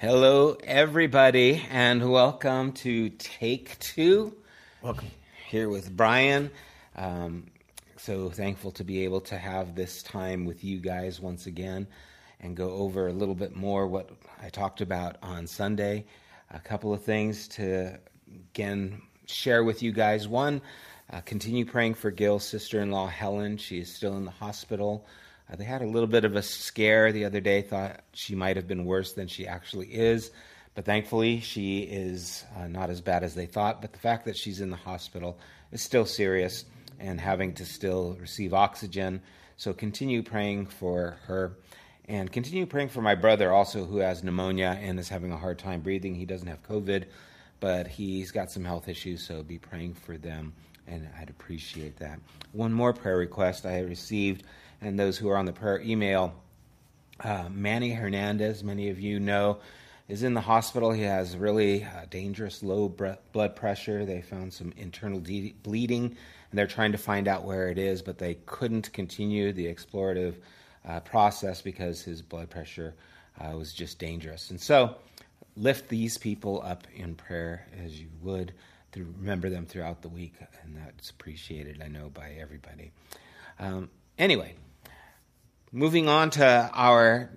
Hello, everybody, and welcome to Take Two. Welcome. Here with Brian. Um, so thankful to be able to have this time with you guys once again and go over a little bit more what I talked about on Sunday. A couple of things to, again, share with you guys. One, uh, continue praying for Gil's sister in law, Helen. She is still in the hospital. Uh, they had a little bit of a scare the other day, thought she might have been worse than she actually is. But thankfully, she is uh, not as bad as they thought. But the fact that she's in the hospital is still serious and having to still receive oxygen. So continue praying for her. And continue praying for my brother also, who has pneumonia and is having a hard time breathing. He doesn't have COVID, but he's got some health issues, so be praying for them, and I'd appreciate that. One more prayer request I received and those who are on the prayer email. Uh, Manny Hernandez, many of you know, is in the hospital. He has really uh, dangerous low blood pressure. They found some internal de- bleeding, and they're trying to find out where it is, but they couldn't continue the explorative uh, process because his blood pressure uh, was just dangerous. And so, lift these people up in prayer as you would to remember them throughout the week, and that's appreciated, I know, by everybody. Um, anyway, Moving on to our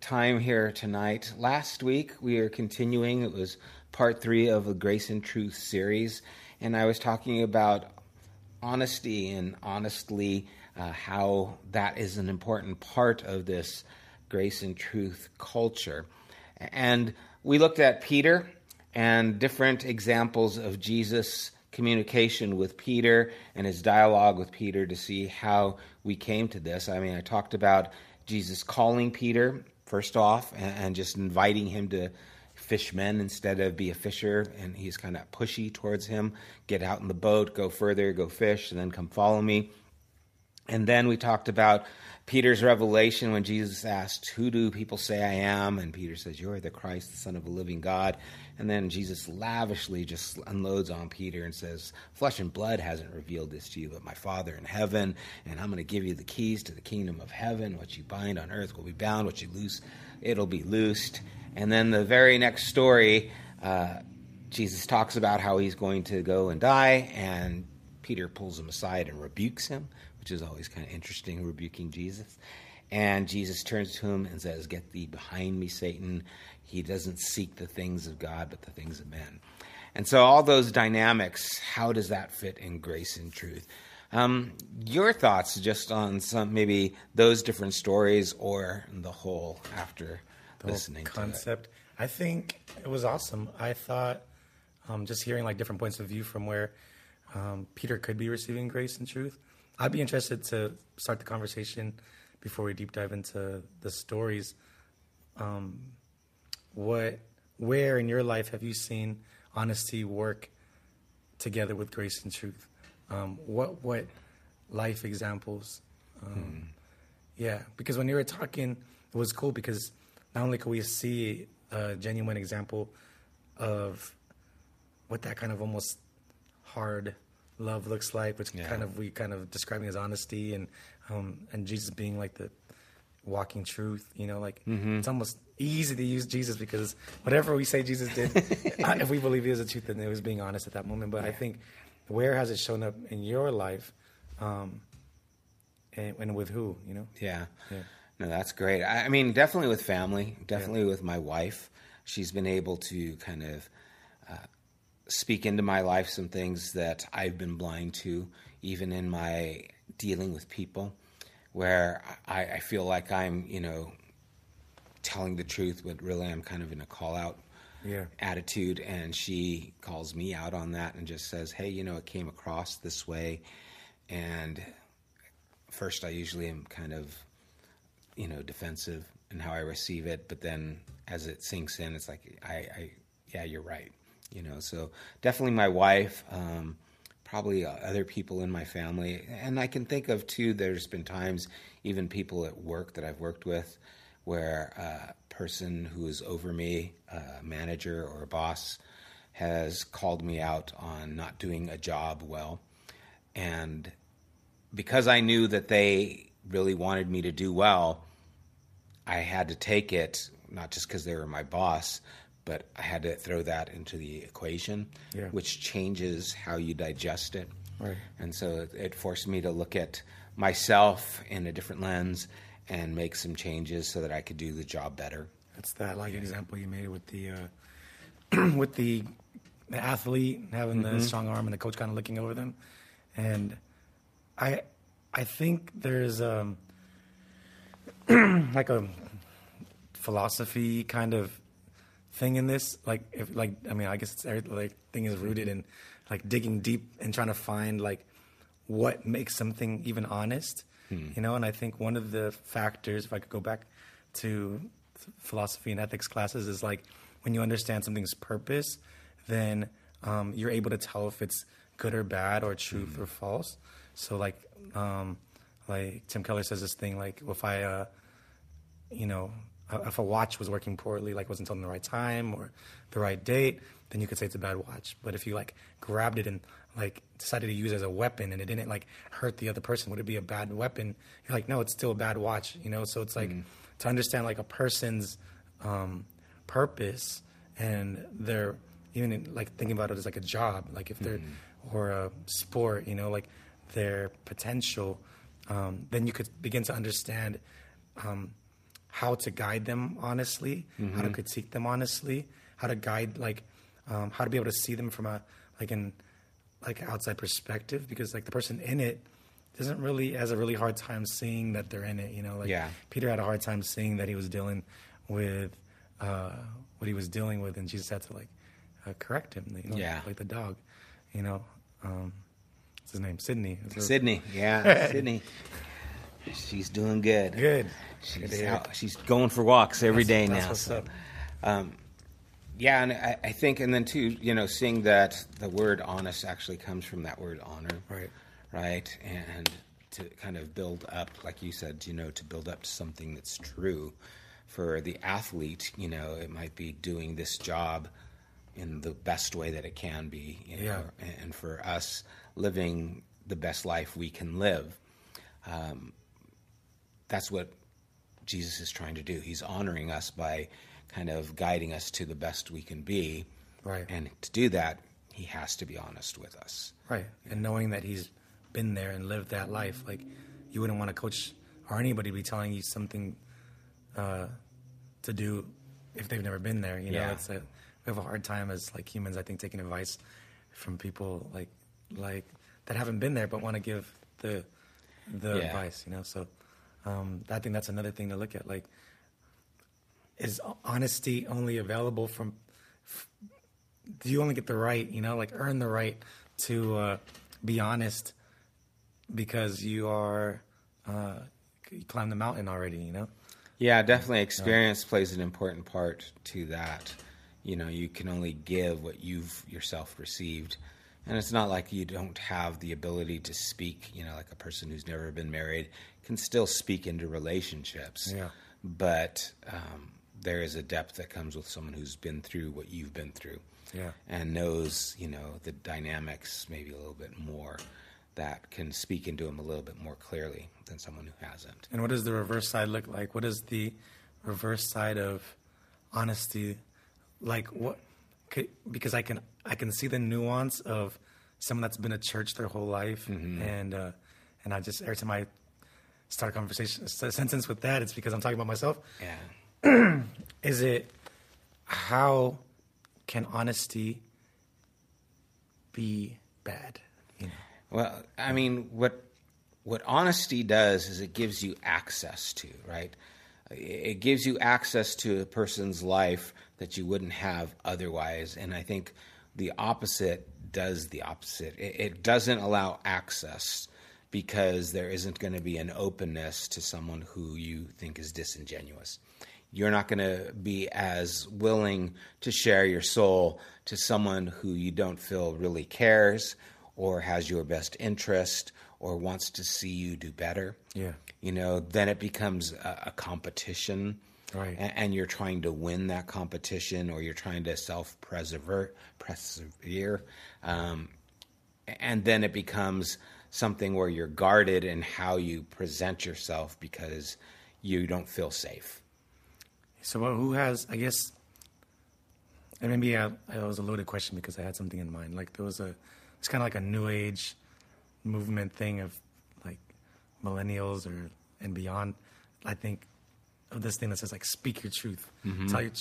time here tonight. Last week we are continuing, it was part three of the Grace and Truth series, and I was talking about honesty and honestly uh, how that is an important part of this grace and truth culture. And we looked at Peter and different examples of Jesus communication with Peter and his dialogue with Peter to see how we came to this. I mean, I talked about Jesus calling Peter first off and, just inviting him to fish men instead of be a fisher and he's kind of pushy towards him get out in the boat go further go fish and then come follow me and then we talked about Peter's revelation when Jesus asked, Who do people say I am? And Peter says, You're the Christ, the Son of a living God. And then Jesus lavishly just unloads on Peter and says, Flesh and blood hasn't revealed this to you, but my Father in heaven. And I'm going to give you the keys to the kingdom of heaven. What you bind on earth will be bound, what you loose, it'll be loosed. And then the very next story, uh, Jesus talks about how he's going to go and die, and Peter pulls him aside and rebukes him which is always kind of interesting, rebuking Jesus. And Jesus turns to him and says, Get thee behind me, Satan. He doesn't seek the things of God, but the things of men. And so, all those dynamics, how does that fit in grace and truth? Um, your thoughts just on some maybe those different stories or the whole after the listening concept. I think it was awesome. I thought um, just hearing like different points of view from where um, Peter could be receiving grace and truth I'd be interested to start the conversation before we deep dive into the stories. Um, what, where in your life have you seen honesty work together with grace and truth? Um, what, what life examples? Um, hmm. Yeah, because when you were talking, it was cool because not only could we see a genuine example of what that kind of almost hard love looks like, which yeah. kind of we kind of describing as honesty and um, and Jesus being like the walking truth. You know, like mm-hmm. it's almost easy to use Jesus because whatever we say Jesus did, if we believe he was the truth, then it was being honest at that moment. But yeah. I think where has it shown up in your life, um, and, and, with who? You know? Yeah. yeah. No, that's great. I, I mean, definitely with family, definitely yeah. with my wife. She's been able to kind of uh, speak into my life some things that I've been blind to, even in my dealing with people, where I, I feel like I'm, you know, telling the truth, but really I'm kind of in a call out yeah. attitude. And she calls me out on that and just says, hey, you know, it came across this way. And first, I usually am kind of, you know, defensive in how I receive it. But then as it sinks in, it's like, I, I yeah, you're right you know. So definitely my wife, um, probably other people in my family, and I can think of too. There's been times, even people at work that I've worked with, where a person who is over me, a manager or a boss, has called me out on not doing a job well, and because I knew that they really wanted me to do well, I had to take it not just because they were my boss, but I had to throw that into the equation, Yeah. which changes how you digest it. Right. And so it, it forced me to look at myself in a different lens and make some changes so that I could do the job better. That's that like example you made with the uh, with the the athlete having the strong arm and the coach kind of looking over them, and I I think there's um like a philosophy kind of thing in this. Like if like I mean I guess it's every- like thing is rooted in like digging deep and trying to find like what makes something even honest you know and I think one of the factors if I could go back to philosophy and ethics classes is like when you understand something's purpose then um, you're able to tell if it's good or bad or truth or false. So like um, like Tim Keller says this thing like if I uh, you know, uh, if a watch was working poorly, like wasn't telling the right time or the right date, then you could say it's a bad watch. But if you like grabbed it and like decided to use as a weapon and it didn't like hurt the other person, would it be a bad weapon? You're like, no, it's still a bad watch, you know. So it's like to understand like a person's um, purpose and their even in, like thinking about it as like a job, like if they're or a sport, you know, like their potential, um, then you could begin to understand um, how to guide them honestly, how to critique them honestly, how to guide like um, how to be able to see them from a like an like outside perspective because like the person in it doesn't really has a really hard time seeing that they're in it. You know, like Yeah. Peter had a hard time seeing that he was dealing with uh, what he was dealing with, and Jesus had to like uh, correct him. You know, Yeah. like the dog. You know, um, what's his name? Sydney. Sydney, yeah, Sydney. She's doing good. Good. Good She's hear. out, she's going for walks every day That's now. what's so, up. Um, yeah, and I, I think, and then too, you know, seeing that the word honest actually comes from that word honor, Right. Right, and to kind of build up, like you said, you know, to build up to something that's true. For the athlete, you know, it might be doing this job in the best way that it can be, you know, Yeah. and, and for us living the best life we can live. Um, that's what Jesus is trying to do. He's honoring us by kind of guiding us to the best we can be. Right. And to do that, he has to be honest with us. Right. And knowing that he's been there and lived that life, like you wouldn't want a coach or anybody to be telling you something uh, to do if they've never been there. You know, Yeah. it's a, we have a hard time as like humans, I think, taking advice from people like like that haven't been there but want to give the the Yeah. advice. You know, so um, I think that's another thing to look at. Like, is honesty only available from do you only get the right, you know, like earn the right to uh, be honest because you are uh, you climbed the mountain already, you know? Yeah, definitely. Experience plays an important part to that. You know, you can only give what you've yourself received. And it's not like you don't have the ability to speak, you know, like a person who's never been married can still speak into relationships. Yeah. But um, there is a depth that comes with someone who's been through what you've been through. Yeah. And knows, you know, the dynamics maybe a little bit more that can speak into them a little bit more clearly than someone who hasn't. And what does the reverse side look like? What is the reverse side of honesty? Like what? could- Because I can I can see the nuance of someone that's been at church their whole life, and uh, and I just every time I start a conversation, a sentence with that, it's because I'm talking about myself. Yeah. Is it how can honesty be bad? You know? Well, I mean, what what honesty does is it gives you access to, right? It gives you access to a person's life that you wouldn't have otherwise, and I think the opposite does the opposite. It, it doesn't allow access because there isn't going to be an openness to someone who you think is disingenuous. You're not going to be as willing to share your soul to someone who you don't feel really cares or has your best interest or wants to see you do better. Yeah. You know, then it becomes a, a competition. Right. a- And, you're trying to win that competition or you're trying to self persevere. Um, and then it becomes something where you're guarded in how you present yourself because you don't feel safe. So who has? I guess. And maybe I, it was a loaded question because I had something in mind. Like there was a, it's kind of like a new age movement thing of like millennials or and beyond. I think of this thing that says like speak your truth, mm-hmm. tell your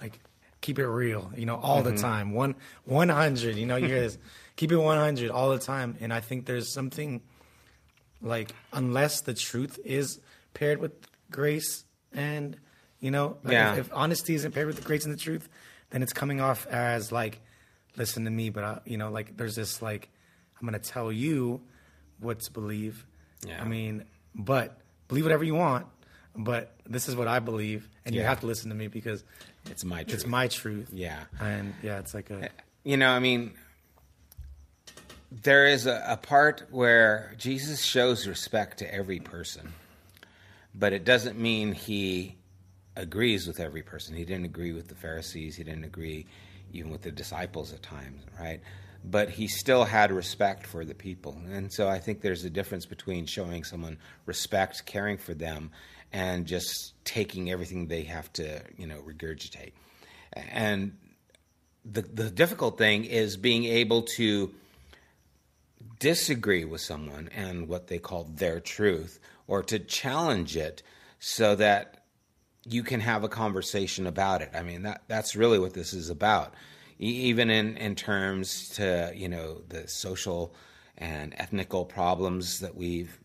like keep it real, you know, all the mm-hmm. time. One one hundred, you know, you hear this, keep it one hundred all the time. And I think there's something like unless the truth is paired with grace and you know, like Yeah. if, if honesty isn't paired with the grace and the truth, then it's coming off as like, listen to me, but I, you know, like there's this like, I'm gonna tell you what to believe. Yeah. I mean, but believe whatever you want, but this is what I believe, and you have to listen to me because It's my truth. it's my truth. Yeah. and yeah, it's like a eh, You know, I mean, there is a, a part where Jesus shows respect to every person, but it doesn't mean he agrees with every person. He didn't agree with the Pharisees, he didn't agree even with the disciples at times, right? But he still had respect for the people. And so I think there's a difference between showing someone respect, caring for them, and just taking everything they have to, you know, regurgitate. And the the difficult thing is being able to disagree with someone and what they call their truth or to challenge it so that you can have a conversation about it. I mean that that's really what this is about. E- even in in terms to, you know, the social and ethnical problems that we've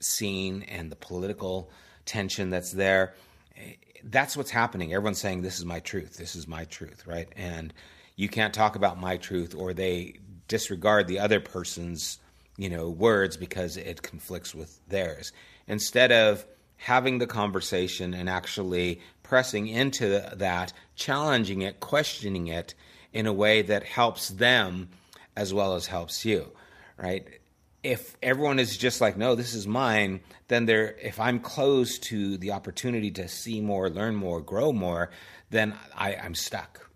seen and the political tension that's there eh, that's what's happening everyone's saying this is my truth this is my truth right and you can't talk about my truth or they disregard the other person's you know words because it conflicts with theirs instead of having the conversation and actually pressing into that challenging it questioning it in a way that helps them as well as helps you right if everyone is just like, no, this is mine, then there. If I'm closed to the opportunity to see more, learn more, grow more, then I, I'm stuck,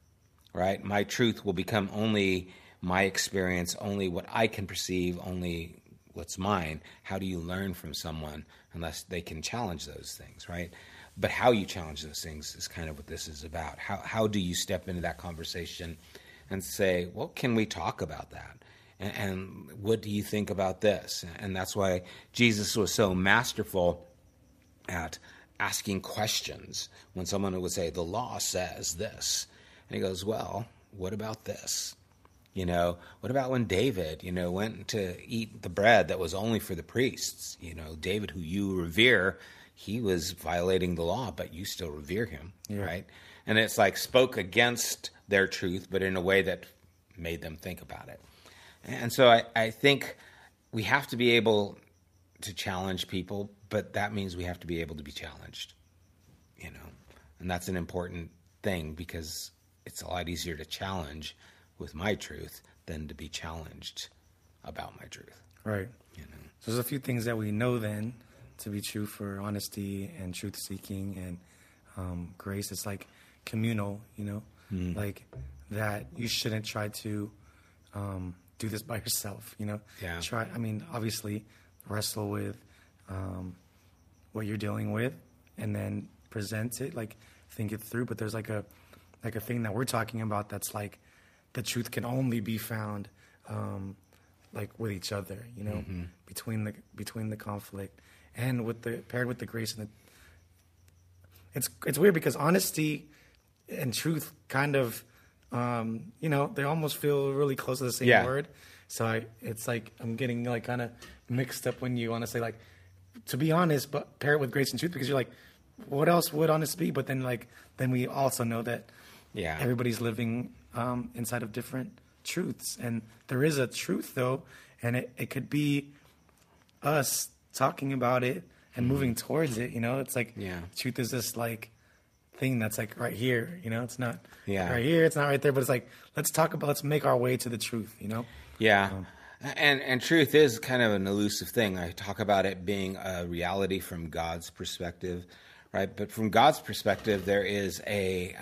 right? My truth will become only my experience, only what I can perceive, only what's mine. How do you learn from someone unless they can challenge those things, right? But how you challenge those things is kind of what this is about. How how do you step into that conversation and say, well, can we talk about that? and, and what do you think about this? And that's why Jesus was so masterful at asking questions when someone would say, The law says this. And he goes, Well, what about this? You know, what about when David, you know, went to eat the bread that was only for the priests? You know, David, who you revere, he was violating the law, but you still revere him, right? And it's like spoke against their truth, but in a way that made them think about it. And so I, I think we have to be able to challenge people, but that means we have to be able to be challenged, you know, and that's an important thing because it's a lot easier to challenge with my truth than to be challenged about my truth. right. You know, So there's a few things that we know then to be true for honesty and truth seeking and um, grace. It's like communal, you know, Mm-hmm. like that you shouldn't try to um, do this by yourself, you know. Yeah. Try. I mean, obviously, wrestle with um, what you're dealing with, and then present it, like think it through. But there's like a like a thing that we're talking about that's like the truth can only be found um, like with each other, you know, between the between the conflict and with the paired with the grace and the. It's it's weird because honesty and truth kind of, um, you know, they almost feel really close to the same Yeah. word. So I, it's like I'm getting like kind of mixed up when you want to say like, to be honest, but pair it with grace and truth because you're like, what else would honest be? But then like then we also know that Yeah. everybody's living um, inside of different truths, and there is a truth though, and it, it could be us talking about it and moving towards it. You know, it's like Mm-hmm. Yeah. truth is this like thing that's like right here. You know, it's not Yeah. right here. It's not right there, but it's like let's talk about let's make our way to the truth. You know, Yeah. and and truth is kind of an elusive thing. I talk about it being a reality from God's perspective, right? But from God's perspective, there is a uh,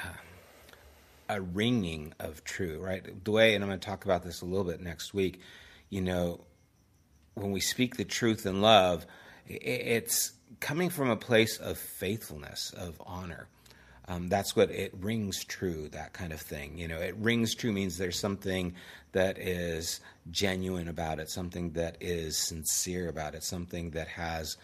a ringing of true, right? The way, and I'm going to talk about this a little bit next week. You know, when we speak the truth in love, it's coming from a place of faithfulness, of honor, Um, that's what it rings true, that kind of thing. You know, it rings true means there's something that is genuine about it, something that is sincere about it, something that has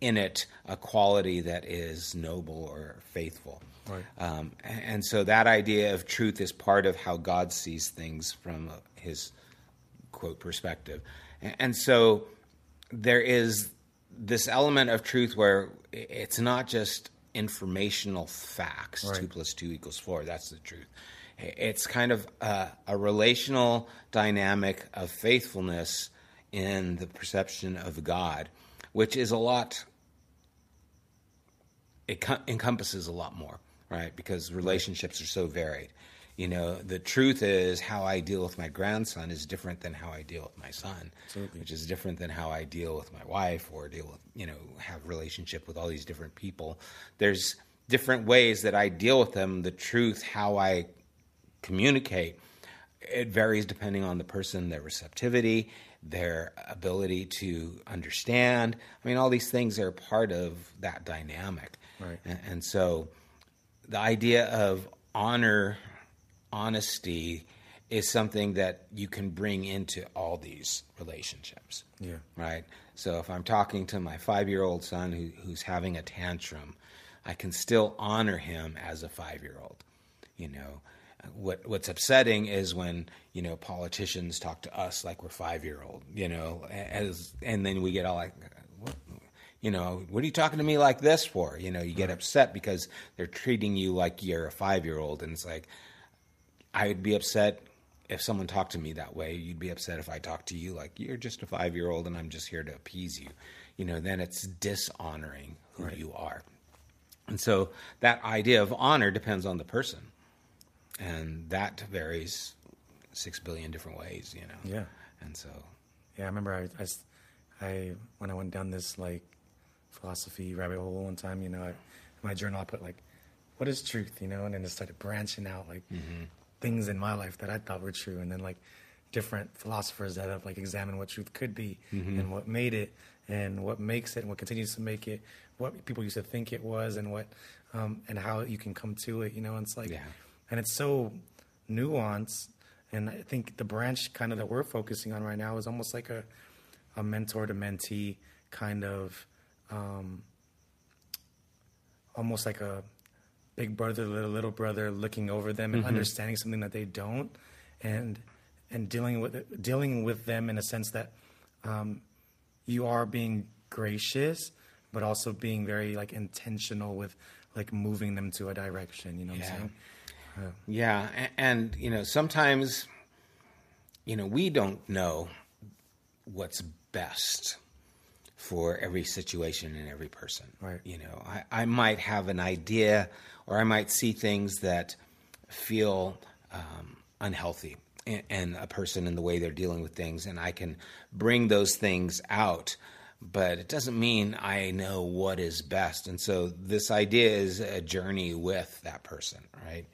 in it a quality that is noble or faithful. Right. Um, and, and so that idea of truth is part of how God sees things from his quote perspective. And, and so there is this element of truth where it's not just informational facts Right. two plus two equals four that's the truth it's kind of a, a relational dynamic of faithfulness in the perception of god which is a lot it co- encompasses a lot more right? Because relationships are so varied. You know the truth is how i deal with my grandson is different than how i deal with my son Absolutely. which is different than how i deal with my wife or deal with you know have relationship with all these different people. There's different ways that i deal with them. The truth how i communicate it varies depending on the person their receptivity their ability to understand. I mean all these things are part of that dynamic. Right. and, and so the idea of honor honesty is something that you can bring into all these relationships Yeah. right so if i'm talking to my five year old son who, who's having a tantrum i can still honor him as a five year old you know what what's upsetting is when you know politicians talk to us like we're five year old you know as and then we get all like you know what are you talking to me like this for? You know you get upset because they're treating you like you're a five year old and it's like i would be upset if someone talked to me that way. You'd be upset if i talked to you like you're just a five year old and i'm just here to appease you. You know then it's dishonoring who Right. you are. And so that idea of honor depends on the person and that varies six billion different ways you know? Yeah. and so Yeah, I remember I, I when I went down this like philosophy rabbit hole one time, you know, I, in my journal I put like, what is truth, you know, and then it started branching out like things in my life that I thought were true, and then like different philosophers that have like examined what truth could be and what made it and what makes it and what continues to make it, what people used to think it was, and what um, and how you can come to it, you know, and it's like Yeah. and it's so nuanced. And i think the branch kind of that we're focusing on right now is almost like a, a mentor to mentee kind of um, almost like a big brother little little brother looking over them and understanding something that they don't and and dealing with dealing with them in a sense that um, you are being gracious but also being very like intentional with like moving them to a direction you know what Yeah. i'm saying Yeah, and, and you know, sometimes you know, we don't know what's best for every situation and every person. Right. You know, I, I might have an idea or I might see things that feel um, unhealthy in a person in the way they're dealing with things, and I can bring those things out. But it doesn't mean I know what is best. And so this idea is a journey with that person, right?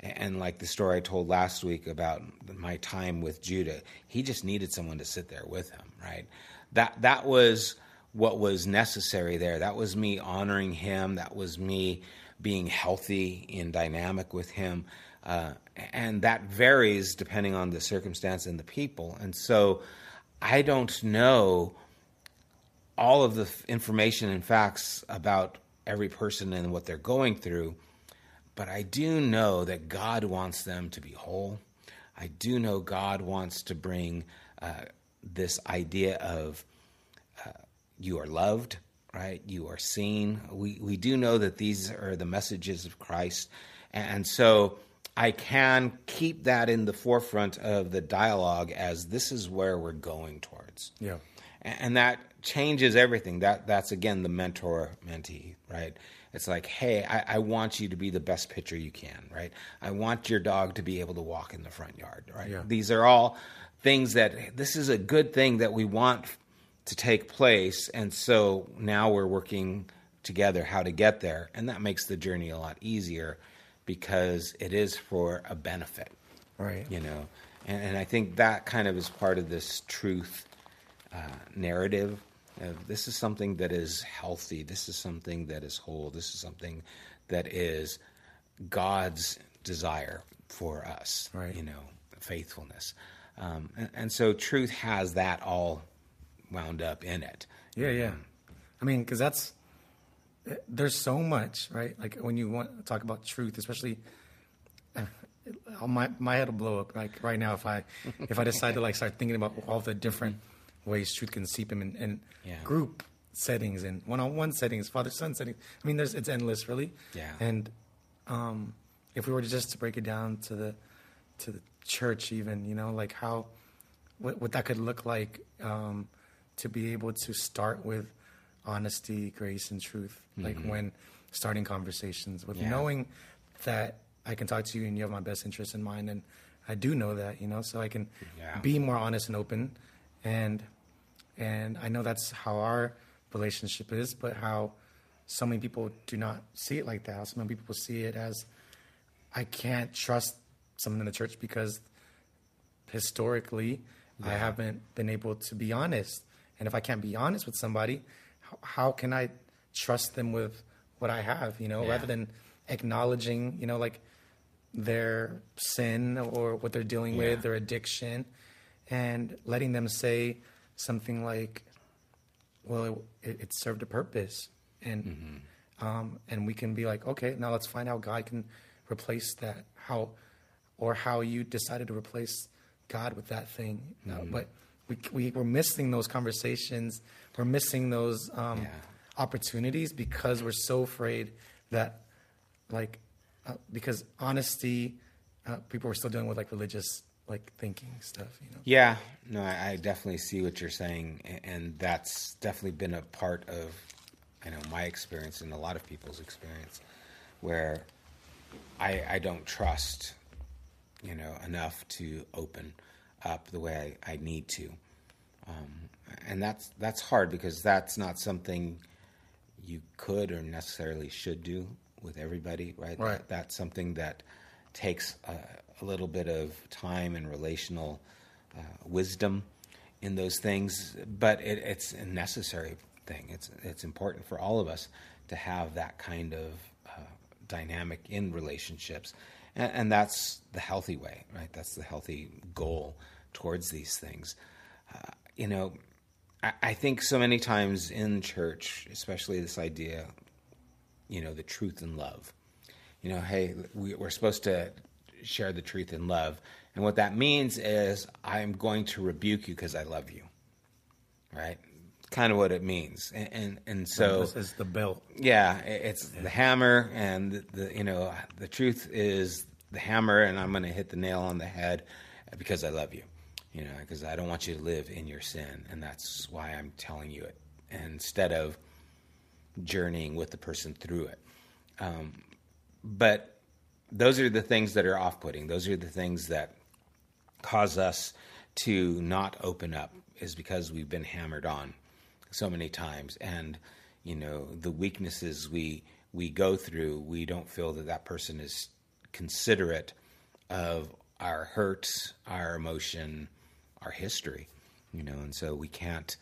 And like the story I told last week about my time with Judah, he just needed someone to sit there with him, right? That that was what was necessary there. That was me honoring him. That was me being healthy and dynamic with him. Uh, and that varies depending on the circumstance and the people. And so I don't know all of the information and facts about every person and what they're going through, but I do know that God wants them to be whole. I do know God wants to bring uh, this idea of you are loved, right? You are seen. We we do know that these are the messages of Christ, and so I can keep that in the forefront of the dialogue as this is where we're going towards. Yeah. And that changes everything. That that's again the mentor mentee right? It's like hey I, I want you to be the best pitcher you can right? I want your dog to be able to walk in the front yard right? Yeah. these are all things that this is a good thing that we want to take place and so now we're working together how to get there and that makes the journey a lot easier because it is for a benefit right you know and, and i think that kind of is part of this truth uh, narrative of this is something that is healthy this is something that is whole this is something that is God's desire for us, Right. you know, faithfulness. Um, and, and so truth has that all wound up in it. Yeah, yeah. I mean, because that's there's so much, right? Like when you want to talk about truth, especially my my head will blow up. Like right now, if I if I decide to like start thinking about all the different ways truth can seep in, in Yeah. group settings and one-on-one settings, father-son settings. I mean, there's it's endless, really. Yeah. And um, if we were to just to break it down to the to the church, even you know, like how what, what that could look like um, to be able to start with honesty, grace, and truth, like mm-hmm. when starting conversations, with Yeah. knowing that I can talk to you and you have my best interest in mind, and I do know that, you know, so I can Yeah. be more honest and open, and and I know that's how our relationship is, but how so many people do not see it like that. How so many people see it as I can't trust someone in the church because historically I haven't been able to be honest. And if I can't be honest with somebody, how, how can I trust them with what I have, you know, Yeah. rather than acknowledging, you know, like their sin or what they're dealing Yeah. with, their addiction, and letting them say something like, well, it, it served a purpose. And, um, and we can be like, okay, now let's find out God can replace that. How, or how you decided to replace God with that thing. No, but we, we, we're missing those conversations. We're missing those um, Yeah. opportunities because we're so afraid that, like, uh, because honesty, uh, people are still dealing with like religious like thinking stuff, you know. Yeah, no, I, I definitely see what you're saying, a- and that's definitely been a part of, I know, my experience and a lot of people's experience, where I I don't trust, you know, enough to open up the way I, I need to, um, and that's that's hard because that's not something you could or necessarily should do with everybody, right? Right. That, that's something that takes a, a little bit of time and relational uh, wisdom in those things, but it, it's a necessary thing. It's it's important for all of us to have that kind of uh, dynamic in relationships, and, and that's the healthy way, right? That's the healthy goal towards these things. Uh, you know, I, I think so many times in church, especially this idea, you know, the truth and love. You know, hey, we, we're supposed to share the truth in love. And what that means is I'm going to rebuke you because I love you. Right? Kind of what it means. And, and, and so. this is the belt. Yeah, it's the hammer, and the, the you know the truth is the hammer, and I'm going to hit the nail on the head because I love you, you know, because I don't want you to live in your sin, and that's why I'm telling you it instead of journeying with the person through it. Um, but those are the things that are off-putting. Those are the things that cause us to not open up is because we've been hammered on so many times and you know the weaknesses we we go through we don't feel that that person is considerate of our hurts our emotion our history you know and so we can't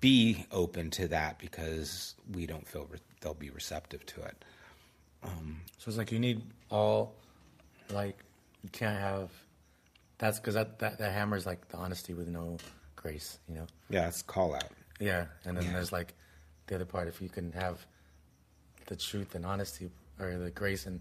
be open to that because we don't feel re- they'll be receptive to it Um, So it's like you need all, like you can't have. That's because that, that that hammer is like the honesty with no grace, you know. yeah it's call out Yeah, and then there's like the other part. If you can have the truth and honesty, or the grace and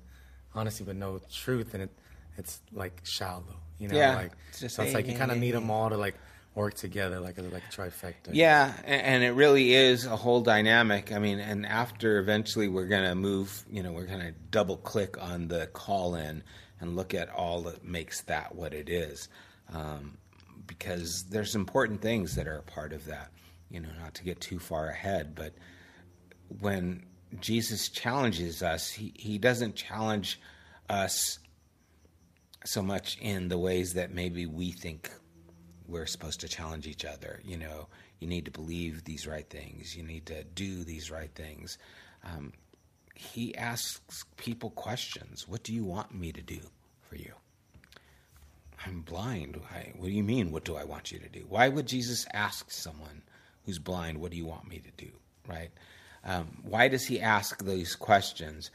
honesty but no truth, and it it's like shallow, you know. Yeah, like it's just so it's like you kind of need them all to like work together, like a like a trifecta. Yeah, and it really is a whole dynamic. I mean, and after eventually we're going to move, you know, we're going to double click on the call in and look at all that makes that what it is. Um, because there's important things that are a part of that, you know, not to get too far ahead, but when Jesus challenges us, he, he doesn't challenge us so much in the ways that maybe we think we're supposed to challenge each other. You know, you need to believe these right things. You need to do these right things. Um, he asks people questions. What do you want me to do for you? I'm blind. I, what do you mean? What do I want you to do? Why would Jesus ask someone who's blind, "What do you want me to do?" Right? Um, why does he ask these questions?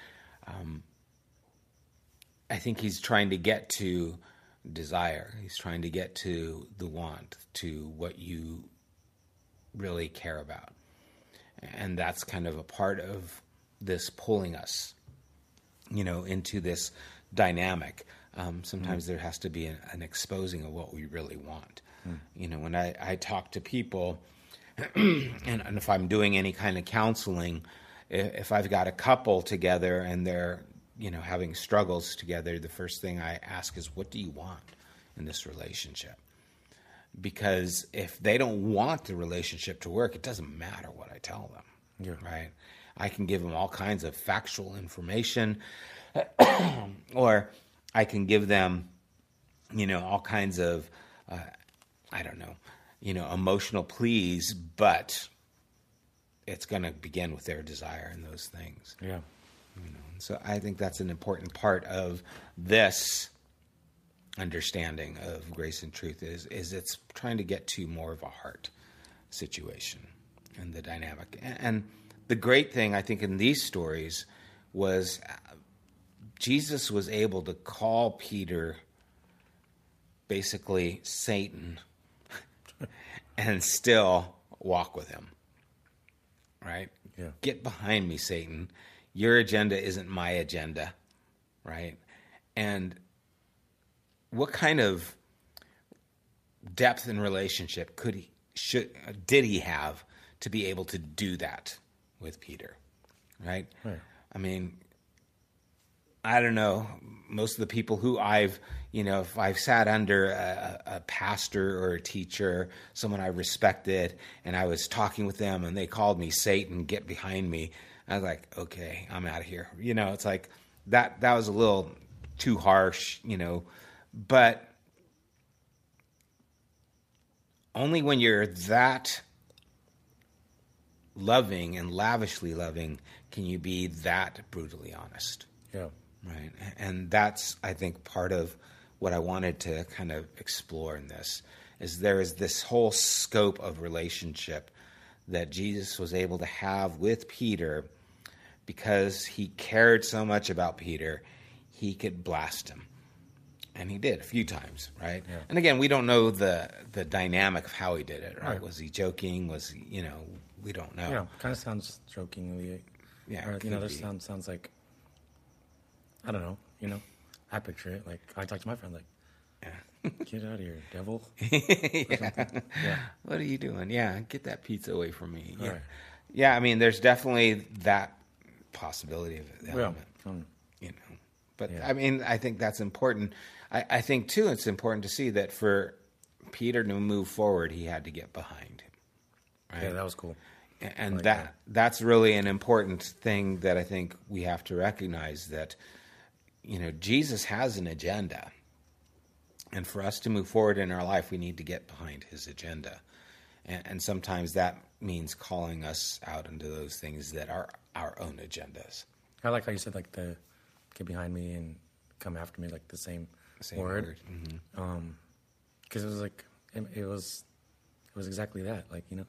Um, I think he's trying to get to desire. He's trying to get to the want, to what you really care about. And that's kind of a part of this pulling us, you know, into this dynamic. Um, sometimes mm. there has to be an, an, exposing of what we really want. Mm. You know, when I, I talk to people, and, and, if I'm doing any kind of counseling, if I've got a couple together and they're, you know, having struggles together, the first thing I ask is, what do you want in this relationship? Because if they don't want the relationship to work, it doesn't matter what I tell them. Yeah. Right? I can give them all kinds of factual information, or I can give them, you know, all kinds of, uh, I don't know, you know, emotional pleas, but it's going to begin with their desire and those things. Yeah. You know, so I think that's an important part of this understanding of grace and truth is is it's trying to get to more of a heart situation and the dynamic. And the great thing I think in these stories was uh, Jesus was able to call Peter basically Satan and still walk with him. Right? Yeah. Get behind me, Satan. Your agenda isn't my agenda. Right? And what kind of depth in relationship could he should did he have to be able to do that with Peter? Right? right. I mean, I don't know. Most of the people who I've, you know, if I've sat under a, a, pastor or a teacher, someone I respected, and I was talking with them and they called me Satan, get behind me, I was like, okay, I'm out of here. You know, it's like that, that was a little too harsh, you know, but only when you're that loving and lavishly loving can you be that brutally honest. Yeah. Right. And that's, I think, part of what I wanted to kind of explore in this is there is this whole scope of relationship that Jesus was able to have with Peter because he cared so much about Peter, he could blast him. And he did a few times, right? Yeah. And again, we don't know the the dynamic of how he did it, right? right. Was he joking? Was he, you know, we don't know. Yeah, kind of sounds jokingly. Yeah, or, you know, this sounds sounds like I don't know. You know, I picture it like I talk to my friend like, yeah. get out of here, devil. yeah. yeah. What are you doing? Yeah, get that pizza away from me. Yeah. Right. Yeah, I mean, there's definitely that possibility of it. Yeah. Um, you know, but yeah. I mean, I think that's important. I, I think too, it's important to see that for Peter to move forward, he had to get behind him. Right? Yeah, that was cool. And like that, that that's really an important thing that I think we have to recognize that you know, Jesus has an agenda. And for us to move forward in our life, we need to get behind his agenda. And, and, sometimes that means calling us out into those things that are our own agendas. I like how you said, like, the get behind me and come after me, like the same, same word. word. Mm-hmm. Um, because it was like, it, it was, it was exactly that. Like, you know,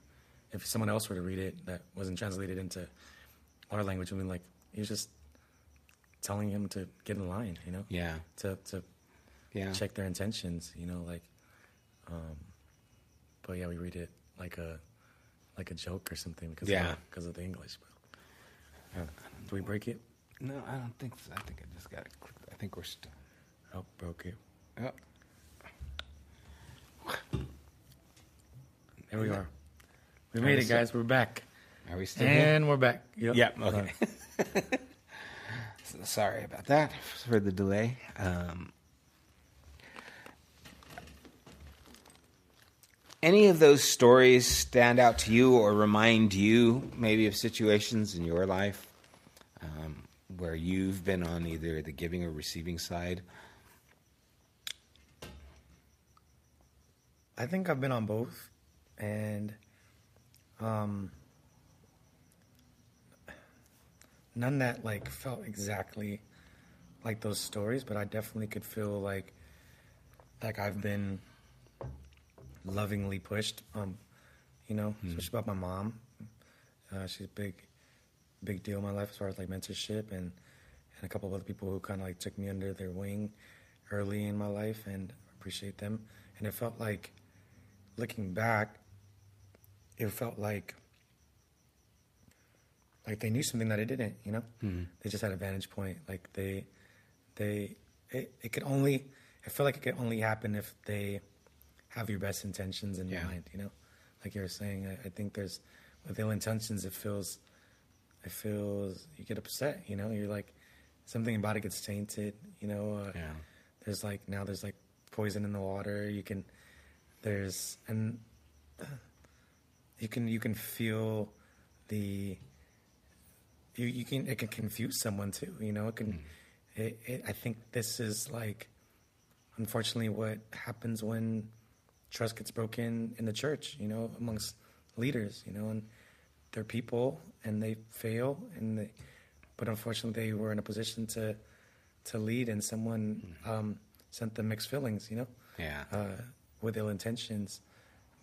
if someone else were to read it that wasn't translated into our language, I mean, like, he was just telling him to get in line, you know? Yeah. To to yeah. check their intentions, you know, like um but yeah, we read it like a like a joke or something because yeah. of, because of the English. But, do we break it? No, I don't think so. I think I just got it. I think we're still. Oh, broke it. Oh. There we are. We made it, guys. We're back. Are we still? And here? we're back. Yep. Yep. Okay. Sorry about that for the delay. Um, any of those stories stand out to you or remind you maybe of situations in your life um, where you've been on either the giving or receiving side? I think I've been on both, and um, none that like felt exactly like those stories, but I definitely could feel like like I've been lovingly pushed. Um, you know, mm. especially about my mom. Uh, she's a big, big deal in my life as far as like mentorship and and and a couple of other people who kind of like took me under their wing early in my life, and appreciate them. And it felt like, looking back, it felt like like they knew something that I didn't, you know. Mm-hmm. They just had a vantage point. Like they, they, it, it could only. I feel like it could only happen if they have your best intentions in Yeah. mind, you know. Like you were saying, I, I think there's with ill intentions, it feels, it feels you get upset, you know. You're like something about it gets tainted, you know. Uh, Yeah. There's like now there's like poison in the water. You can there's and you can you can feel the you you can it can confuse someone too. You know, it can. It, it, I think this is like, unfortunately, what happens when trust gets broken in the church. You know, amongst leaders. You know, and they're people and they fail and they, but unfortunately, they were in a position to to lead, and someone um, sent them mixed feelings. You know Yeah. uh, with ill intentions.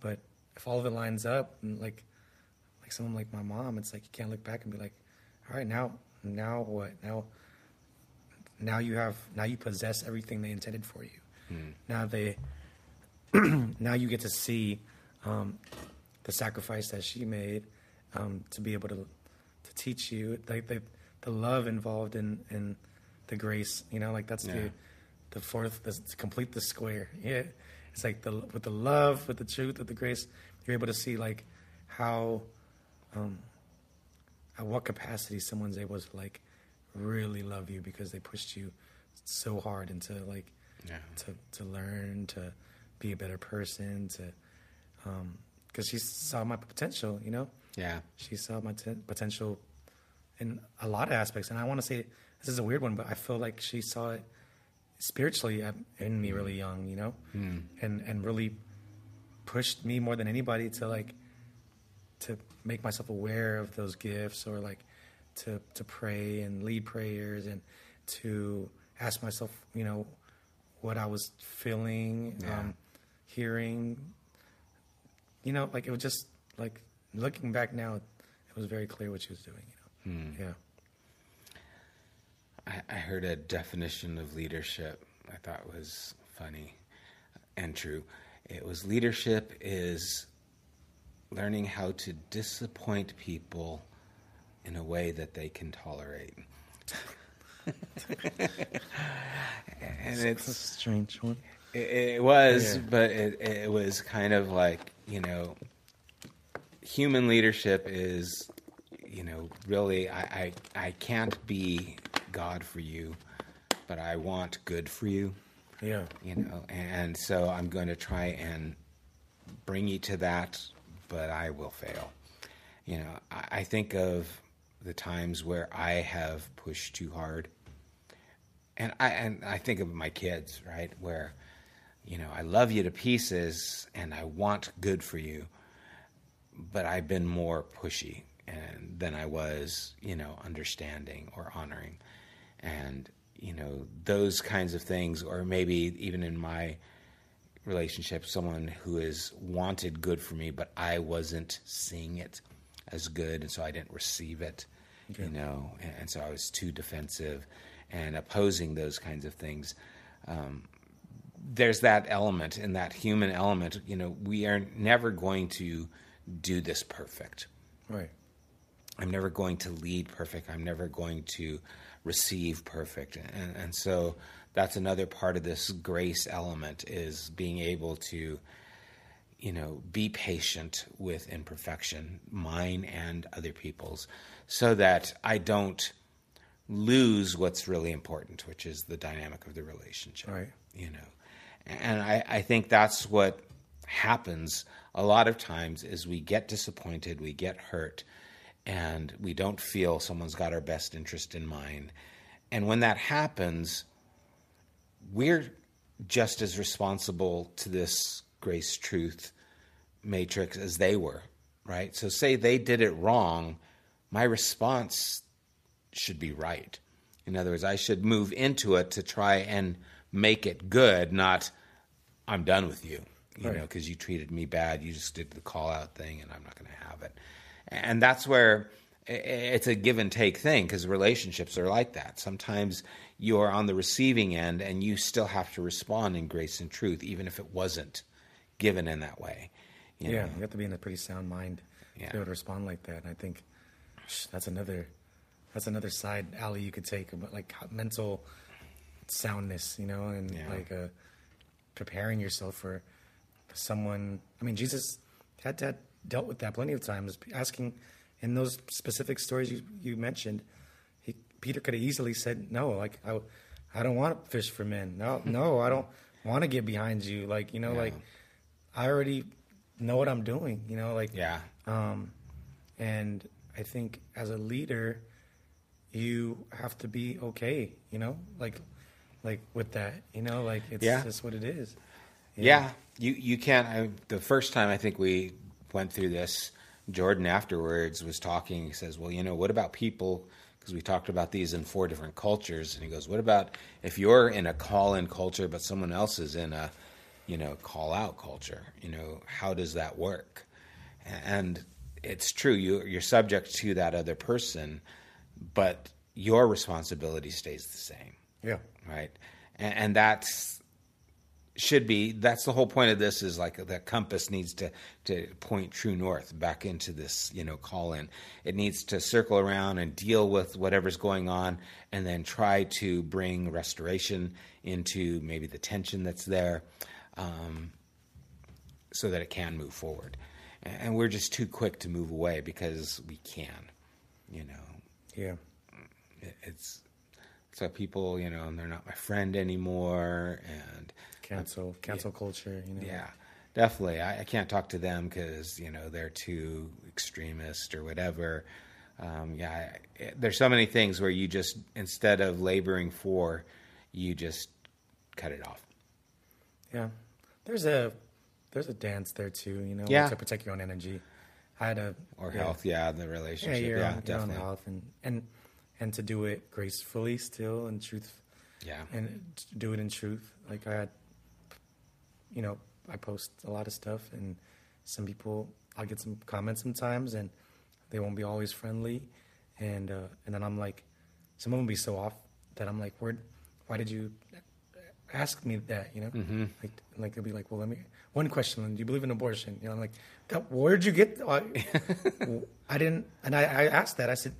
But if all of it lines up, and like like someone like my mom, it's like you can't look back and be like, all right, now now what? Now now you have now you possess everything they intended for you. Now they now you get to see um, the sacrifice that she made um, to be able to to teach you like the the love involved in in the grace. You know, like that's Yeah. the the fourth the, to complete the square. Yeah, it's like the with the love, with the truth, with the grace, you're able to see like how um, at what capacity someone's able to like really love you because they pushed you so hard into like Yeah. to to learn to be a better person to um because she saw my potential you know Yeah. she saw my t- potential in a lot of aspects and i want to say this is a weird one but i feel like she saw it spiritually in me really young you know and and really pushed me more than anybody to like to make myself aware of those gifts or like to to pray and lead prayers and to ask myself you know what i was feeling Yeah. um hearing. You know like it was just like looking back now it was very clear what she was doing you know? Yeah. I, I heard a definition of leadership. I thought was funny and true. It was leadership is learning how to disappoint people in a way that they can tolerate. and it's a strange one it, it was, Yeah. but it, it was kind of like you know, human leadership is, you know, really I, I I can't be God for you, but I want good for you, yeah you know, and so I'm going to try and bring you to that, but I will fail. You know, I, think of the times where I have pushed too hard and I and I think of my kids, right? Where, you know, I love you to pieces and I want good for you, but I've been more pushy and than I was, you know, understanding or honoring, and you know those kinds of things, or maybe even in my relationship, someone who has wanted good for me, but I wasn't seeing it as good, and so I didn't receive it, you know, and, and so I was too defensive and opposing those kinds of things. Um, there's that element in that human element. You know, we are never going to do this perfect. right I'm never going to lead perfect. I'm never going to receive perfect. And, and so that's another part of this grace element is being able to, you know, be patient with imperfection, mine and other people's, so that I don't lose what's really important, which is the dynamic of the relationship. Right. You know, and I, I think that's what happens a lot of times is we get disappointed, we get hurt, and we don't feel someone's got our best interest in mind. And when that happens, we're just as responsible to this grace truth matrix as they were, right? So, say they did it wrong, my response should be right. In other words, I should move into it to try and make it good, not I'm done with you, you Right. know, because you treated me bad. You just did the call out thing, and I'm not going to have it. And that's where it's a give and take thing because relationships are like that. Sometimes you're on the receiving end and you still have to respond in grace and truth, even if it wasn't given in that way. You yeah, know? you have to be in a pretty sound mind yeah. to be able to respond like that. And I think that's another that's another side alley you could take about like mental soundness, you know, and yeah. like uh, preparing yourself for someone. I mean, Jesus had, had dealt with that plenty of times, asking in those specific stories you, you mentioned. Peter could have easily said, "No, like I, I don't want to fish for men. No, no, I don't want to get behind you. Like you know, yeah. like I already know what I'm doing. You know, like yeah. Um, and I think as a leader, you have to be okay. You know, like like with that. You know, like it's yeah. just what it is. Yeah, you you can't. I, the first time I think we went through this, Jordan afterwards was talking. He says, "Well, you know, what about people?" Because we talked about these in four different cultures, and he goes, "What about if you're in a call-in culture, but someone else is in a, you know, call-out culture? You know, how does that work?" And it's true. You you're subject to that other person, but your responsibility stays the same. Yeah. Right. And, and that's should be that's the whole point of this is like the compass needs to to point true north back into this you know call in it needs to circle around and deal with whatever's going on and then try to bring restoration into maybe the tension that's there um, so that it can move forward. And we're just too quick to move away because we can you know. Yeah. It's so people you know they're not my friend anymore and cancel cancel yeah, culture. You know? Yeah, definitely. I, I can't talk to them because you know they're too extremist or whatever. Um, yeah, I, there's so many things where you just instead of laboring for, you just cut it off. Yeah, there's a there's a dance there too. You know, yeah. to protect your own energy. I had a or yeah. health, yeah, the relationship, yeah, your, yeah, definitely. Your health and and and to do it gracefully, still and truth, yeah, and do it in truth. Like I had you know, I post a lot of stuff, and some people I'll get some comments sometimes, and they won't be always friendly, and uh, and then I'm like, some of them be so off that I'm like, where, why did you ask me that? You know, mm-hmm. like like they'll be like, well, let me one question, do you believe in abortion? You know, I'm like, where'd you get? I, I didn't, and I, I asked that. I said,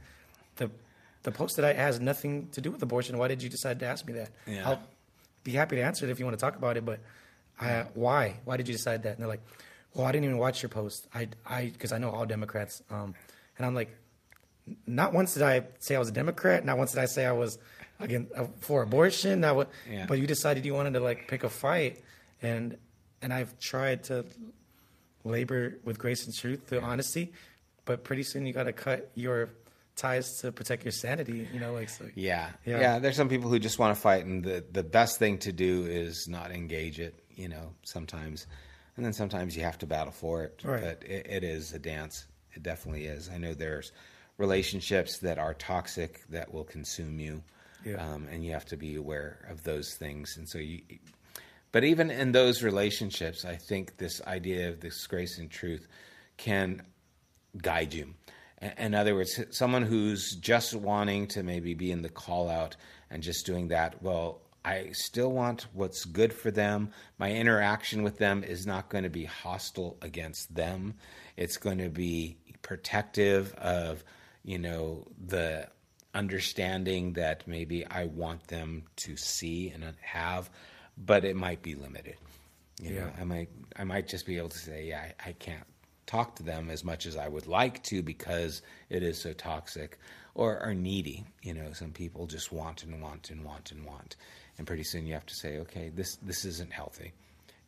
the the post that I has nothing to do with abortion. Why did you decide to ask me that? Yeah. I'll be happy to answer it if you want to talk about it, but I, why? Why did you decide that? And they're like, well, I didn't even watch your post. I, I, because I know all Democrats. Um, and I'm like, not once did I say I was a Democrat. Not once did I say I was again uh, for abortion. Not what, yeah. but you decided you wanted to like pick a fight, and and I've tried to labor with grace and truth, through yeah. honesty, but pretty soon you got to cut your ties to protect your sanity. You know, like so, yeah. yeah, yeah. There's some people who just want to fight, and the the best thing to do is not engage it you know, sometimes. And then sometimes you have to battle for it. Right. But it, it is a dance. It definitely is. I know there's relationships that are toxic that will consume you. Yeah. Um, and you have to be aware of those things. And so you, but even in those relationships, I think this idea of this grace and truth can guide you. In other words, someone who's just wanting to maybe be in the call out and just doing that, well, I still want what's good for them. My interaction with them is not going to be hostile against them. It's going to be protective of, you know, the understanding that maybe I want them to see and have, but it might be limited. You yeah. know, I might I might just be able to say, yeah, I, I can't talk to them as much as I would like to because it is so toxic or are needy. You know, some people just want and want and want and want and pretty soon you have to say, okay, this this isn't healthy.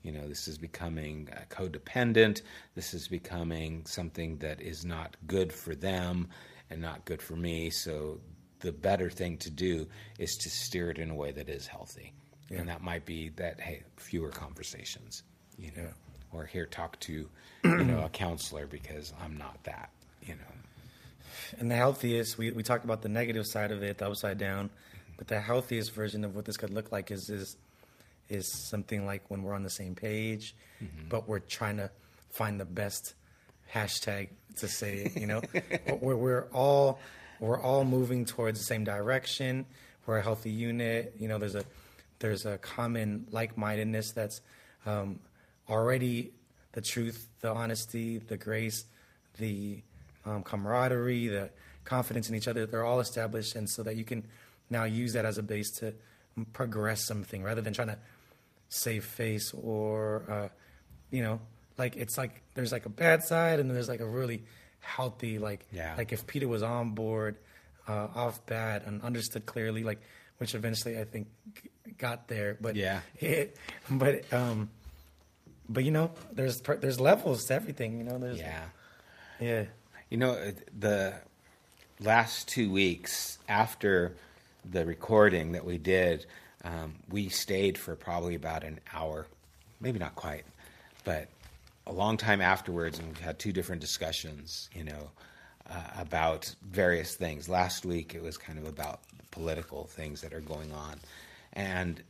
You know, this is becoming uh, codependent. This is becoming something that is not good for them and not good for me. So the better thing to do is to steer it in a way that is healthy, yeah. and that might be that hey, fewer conversations. You know, yeah. or here talk to you know a counselor because I'm not that. You know. And the healthiest, we, we talked about the negative side of it, the upside down. But the healthiest version of what this could look like is is is something like when we're on the same page, mm-hmm. but we're trying to find the best hashtag to say it. You know, we're we're all we're all moving towards the same direction. We're a healthy unit. You know, there's a there's a common like mindedness that's um, already the truth, the honesty, the grace, the um, camaraderie, the confidence in each other. They're all established, and so that you can now use that as a base to progress something rather than trying to save face or uh, you know like it's like there's like a bad side and there's like a really healthy like Yeah. like if Peter was on board uh, off bat and understood clearly like which eventually I think got there but Yeah. it, but um but you know there's there's levels to everything you know there's Yeah. yeah You know, the last two weeks after the recording that we did, um, we stayed for probably about an hour, maybe not quite, but a long time afterwards, and we've had two different discussions, you know, uh, about various things. Last week it was kind of about political things that are going on, and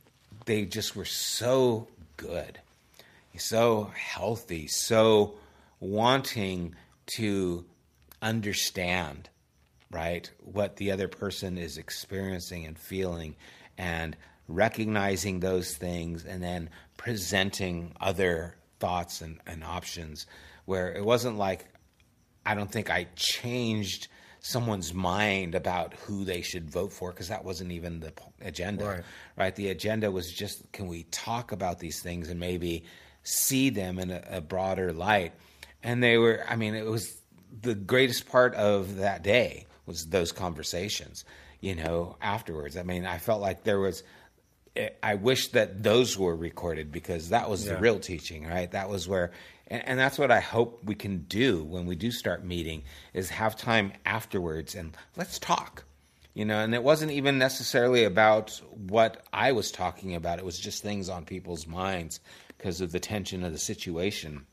they just were so good so healthy, so wanting to understand, right, what the other person is experiencing and feeling, and recognizing those things, and then presenting other thoughts and, and options. Where it wasn't like, I don't think I changed someone's mind about who they should vote for because that wasn't even the agenda Right. right? The agenda was just can we talk about these things and maybe see them in a, a broader light? And they were, I mean, it was the greatest part of that day was those conversations, you know, afterwards. I mean, I felt like there was, I wish that those were recorded because that was the real teaching, right? That was where, and, and that's what I hope we can do when we do start meeting is have time afterwards and let's talk you know and it wasn't even necessarily about what i was talking about it was just things on people's minds because of the tension of the situation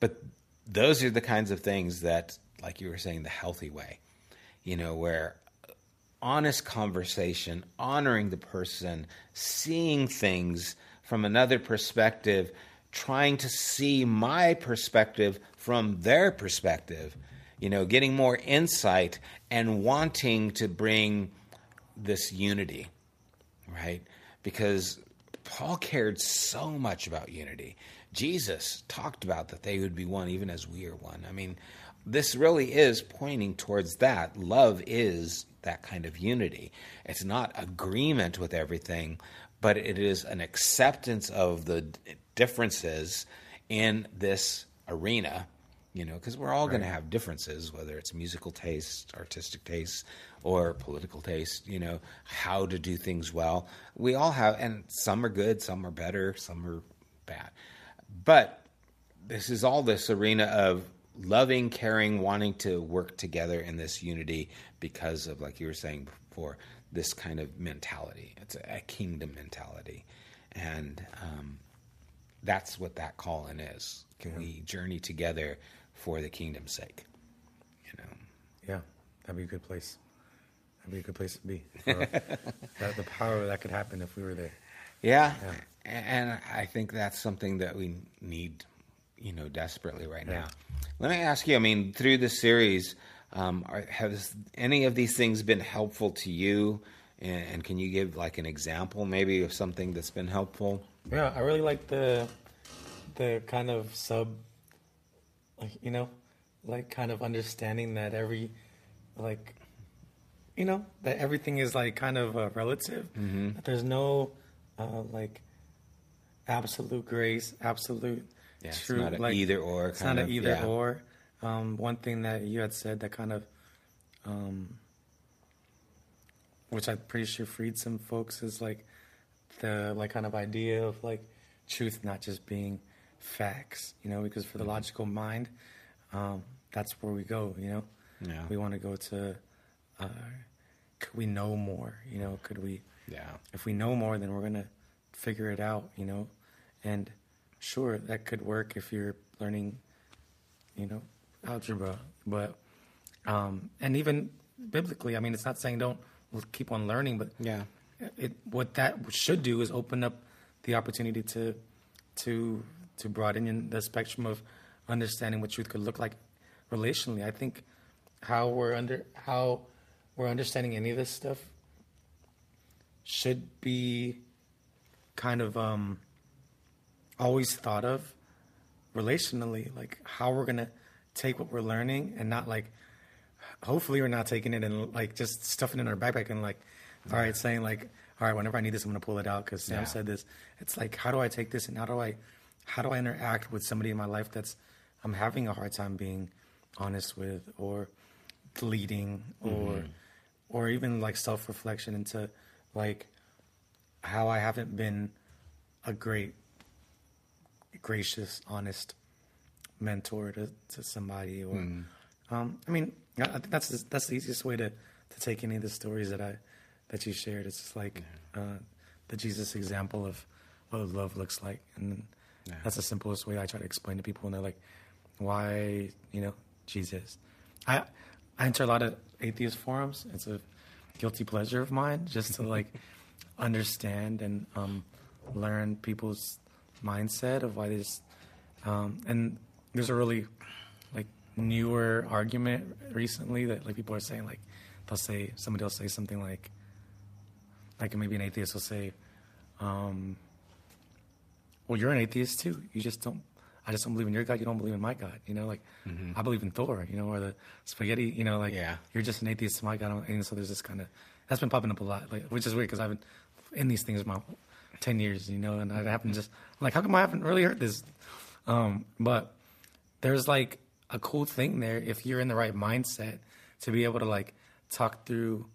but those are the kinds of things that like you were saying the healthy way you know where honest conversation honoring the person seeing things from another perspective trying to see my perspective from their perspective you know getting more insight and wanting to bring this unity right? Because Paul cared so much about unity. Jesus talked about that they would be one even as we are one. I mean, this really is pointing towards that. Love is that kind of unity. It's not agreement with everything, but it is an acceptance of the differences in this arena you know, because we're all going to have differences, whether it's musical taste, artistic taste, or political taste, you know, how to do things well. We all have, and some are good, some are better, some are bad. But this is all this arena of loving, caring, wanting to work together in this unity because of, like you were saying before, this kind of mentality. It's a, a kingdom mentality. And, um, that's what that calling is. Can we journey together for the kingdom's sake? You know. Yeah, that'd be a good place. That'd be a good place to be. That, the power that could happen if we were there. Yeah. Yeah. And I think that's something that we need, you know, desperately right Yeah. now. Let me ask you. I mean, through this series, um, are, has any of these things been helpful to you? And, and can you give like an example, maybe, of something that's been helpful? Yeah, I really like the the kind of sub, like you know, like kind of understanding that every, like, you know, that everything is like kind of uh, relative. That there's no, uh, like, absolute grace, absolute Yeah, it's not an like, either or It's kind not of- an either yeah. or. Um, one thing that you had said that kind of, um, which I'm pretty sure freed some folks is like the like kind of idea of like truth not just being facts, you know, because for the logical mind, um, that's where we go, you know. Yeah. We want to go to, uh, could we know more, you know? Could we, Yeah. if we know more, then we're gonna figure it out, you know. And sure, that could work if you're learning, you know, algebra, but um, and even biblically, I mean, it's not saying don't keep on learning, but Yeah. it what that should do is open up the opportunity to to to broaden the spectrum of understanding what truth could look like relationally. I think how we're under how we're understanding any of this stuff should be kind of um, always thought of relationally, like how we're gonna take what we're learning and not like hopefully we're not taking it and like just stuffing it in our backpack and like all right saying like all right whenever i need this i'm going to pull it out because sam Yeah. said this it's like how do i take this and how do i how do i interact with somebody in my life that's i'm having a hard time being honest with or leading or mm-hmm. or even like self-reflection into like how i haven't been a great gracious honest mentor to, to somebody or um, I mean I think that's the, that's the easiest way to, to take any of the stories that I that you shared. It's just like uh, the Jesus example of what love looks like. And Yeah. that's the simplest way I try to explain to people and they're like why you know Jesus? I I enter a lot of atheist forums. It's a guilty pleasure of mine just to like understand and um, learn people's mindset of why this um, and there's a really like newer argument recently that like people are saying like they'll say somebody will say something like like maybe an atheist will say um, well you're an atheist too. You just don't I just don't believe in your God. You don't believe in my God. You know like I believe in Thor you know or the spaghetti you know like Yeah. you're just an atheist to my God. And so there's this kind of that's been popping up a lot like which is weird because I've been in these things my 10 years you know and I haven't just like how come I haven't really heard this um, but there's like a cool thing there if you're in the right mindset to be able to like talk through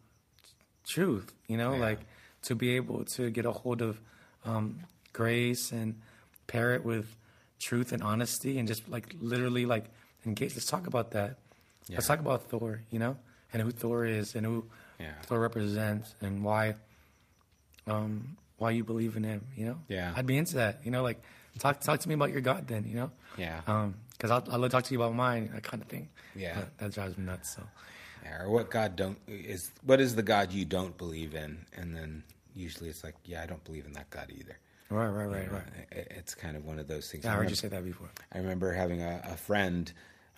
truth, you know, Yeah. like to be able to get a hold of um, grace and pair it with truth and honesty and just like literally like engage. Let's talk about that. Let's talk about Thor, you know, and who Thor is and who Yeah. Thor represents and why um, why you believe in him, you know? Yeah. I'd be into that, you know, like talk talk to me about your God then, you know? Yeah. Um, because I'll, I'll talk to you about mine, that kind of thing. Yeah. That, that drives me nuts. So, Yeah, or what God don't is what is the God you don't believe in, and then usually it's like, yeah, I don't believe in that God either. right, right, right, You know, right. it- It's kind of one of those things. Yeah, I heard remember- you say that before. I remember having a, a friend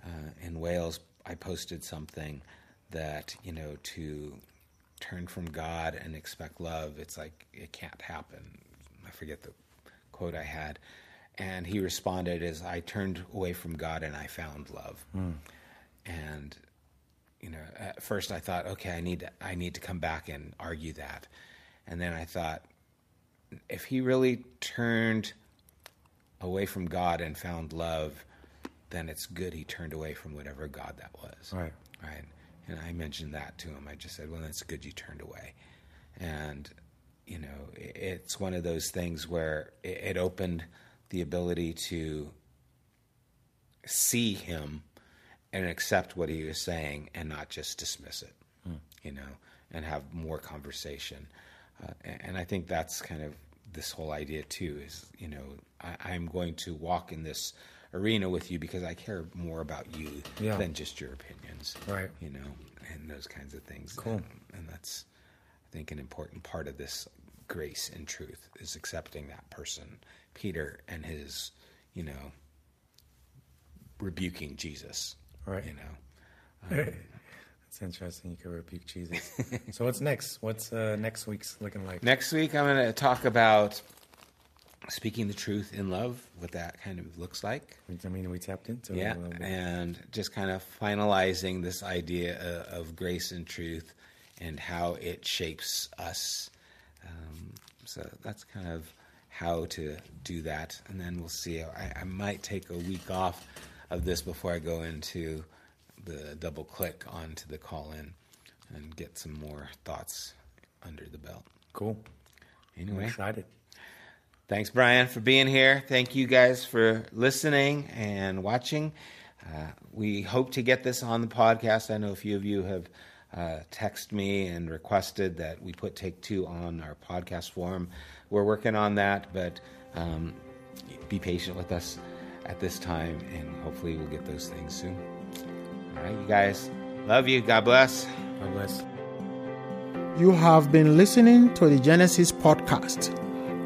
uh, in Wales. I posted something that you know to turn from God and expect love. It's like it can't happen. I forget the quote I had, and he responded as I turned away from God and I found love. Hmm. And you know, at first I thought, okay, I need to, I need to come back and argue that, and then I thought, if he really turned away from God and found love, then it's good he turned away from whatever God that was. Right. Right. And I mentioned that to him. I just said, well, that's good you turned away. And, you know, it's one of those things where it, opened the ability to see him and accept what he was saying and not just dismiss it, you know, and have more conversation. Uh, and, and I think that's kind of this whole idea too is, you know, I, I'm going to walk in this arena with you because I care more about you Yeah. than just your opinions, Right. you know, and those kinds of things. Cool. And, and that's, I think, an important part of this grace and truth is accepting that person, Peter, and his, you know, rebuking Jesus. Right. You know, It's interesting. You could rebuke Jesus. so what's next? What's uh, next week's looking like? next week I'm going to talk about speaking the truth in love, what that kind of looks like. I mean, we tapped into it Yeah, a little bit. and just kind of finalizing this idea of, of grace and truth and how it shapes us. Um, so that's kind of how to do that, and then we'll see. I, I might take a week off of this before I go into the double click onto the call in and get some more thoughts under the belt. Cool. I'm Anyway, excited. Thanks, Brian, for being here. Thank you guys for listening and watching. Uh, we hope to get this on the podcast. I know a few of you have uh, texted me and requested that we put Take Two on our podcast forum. We're working on that, but um, be patient with us at this time, and hopefully we'll get those things soon. All right, you guys. Love you. God bless. God bless. You have been listening to the Genesis podcast.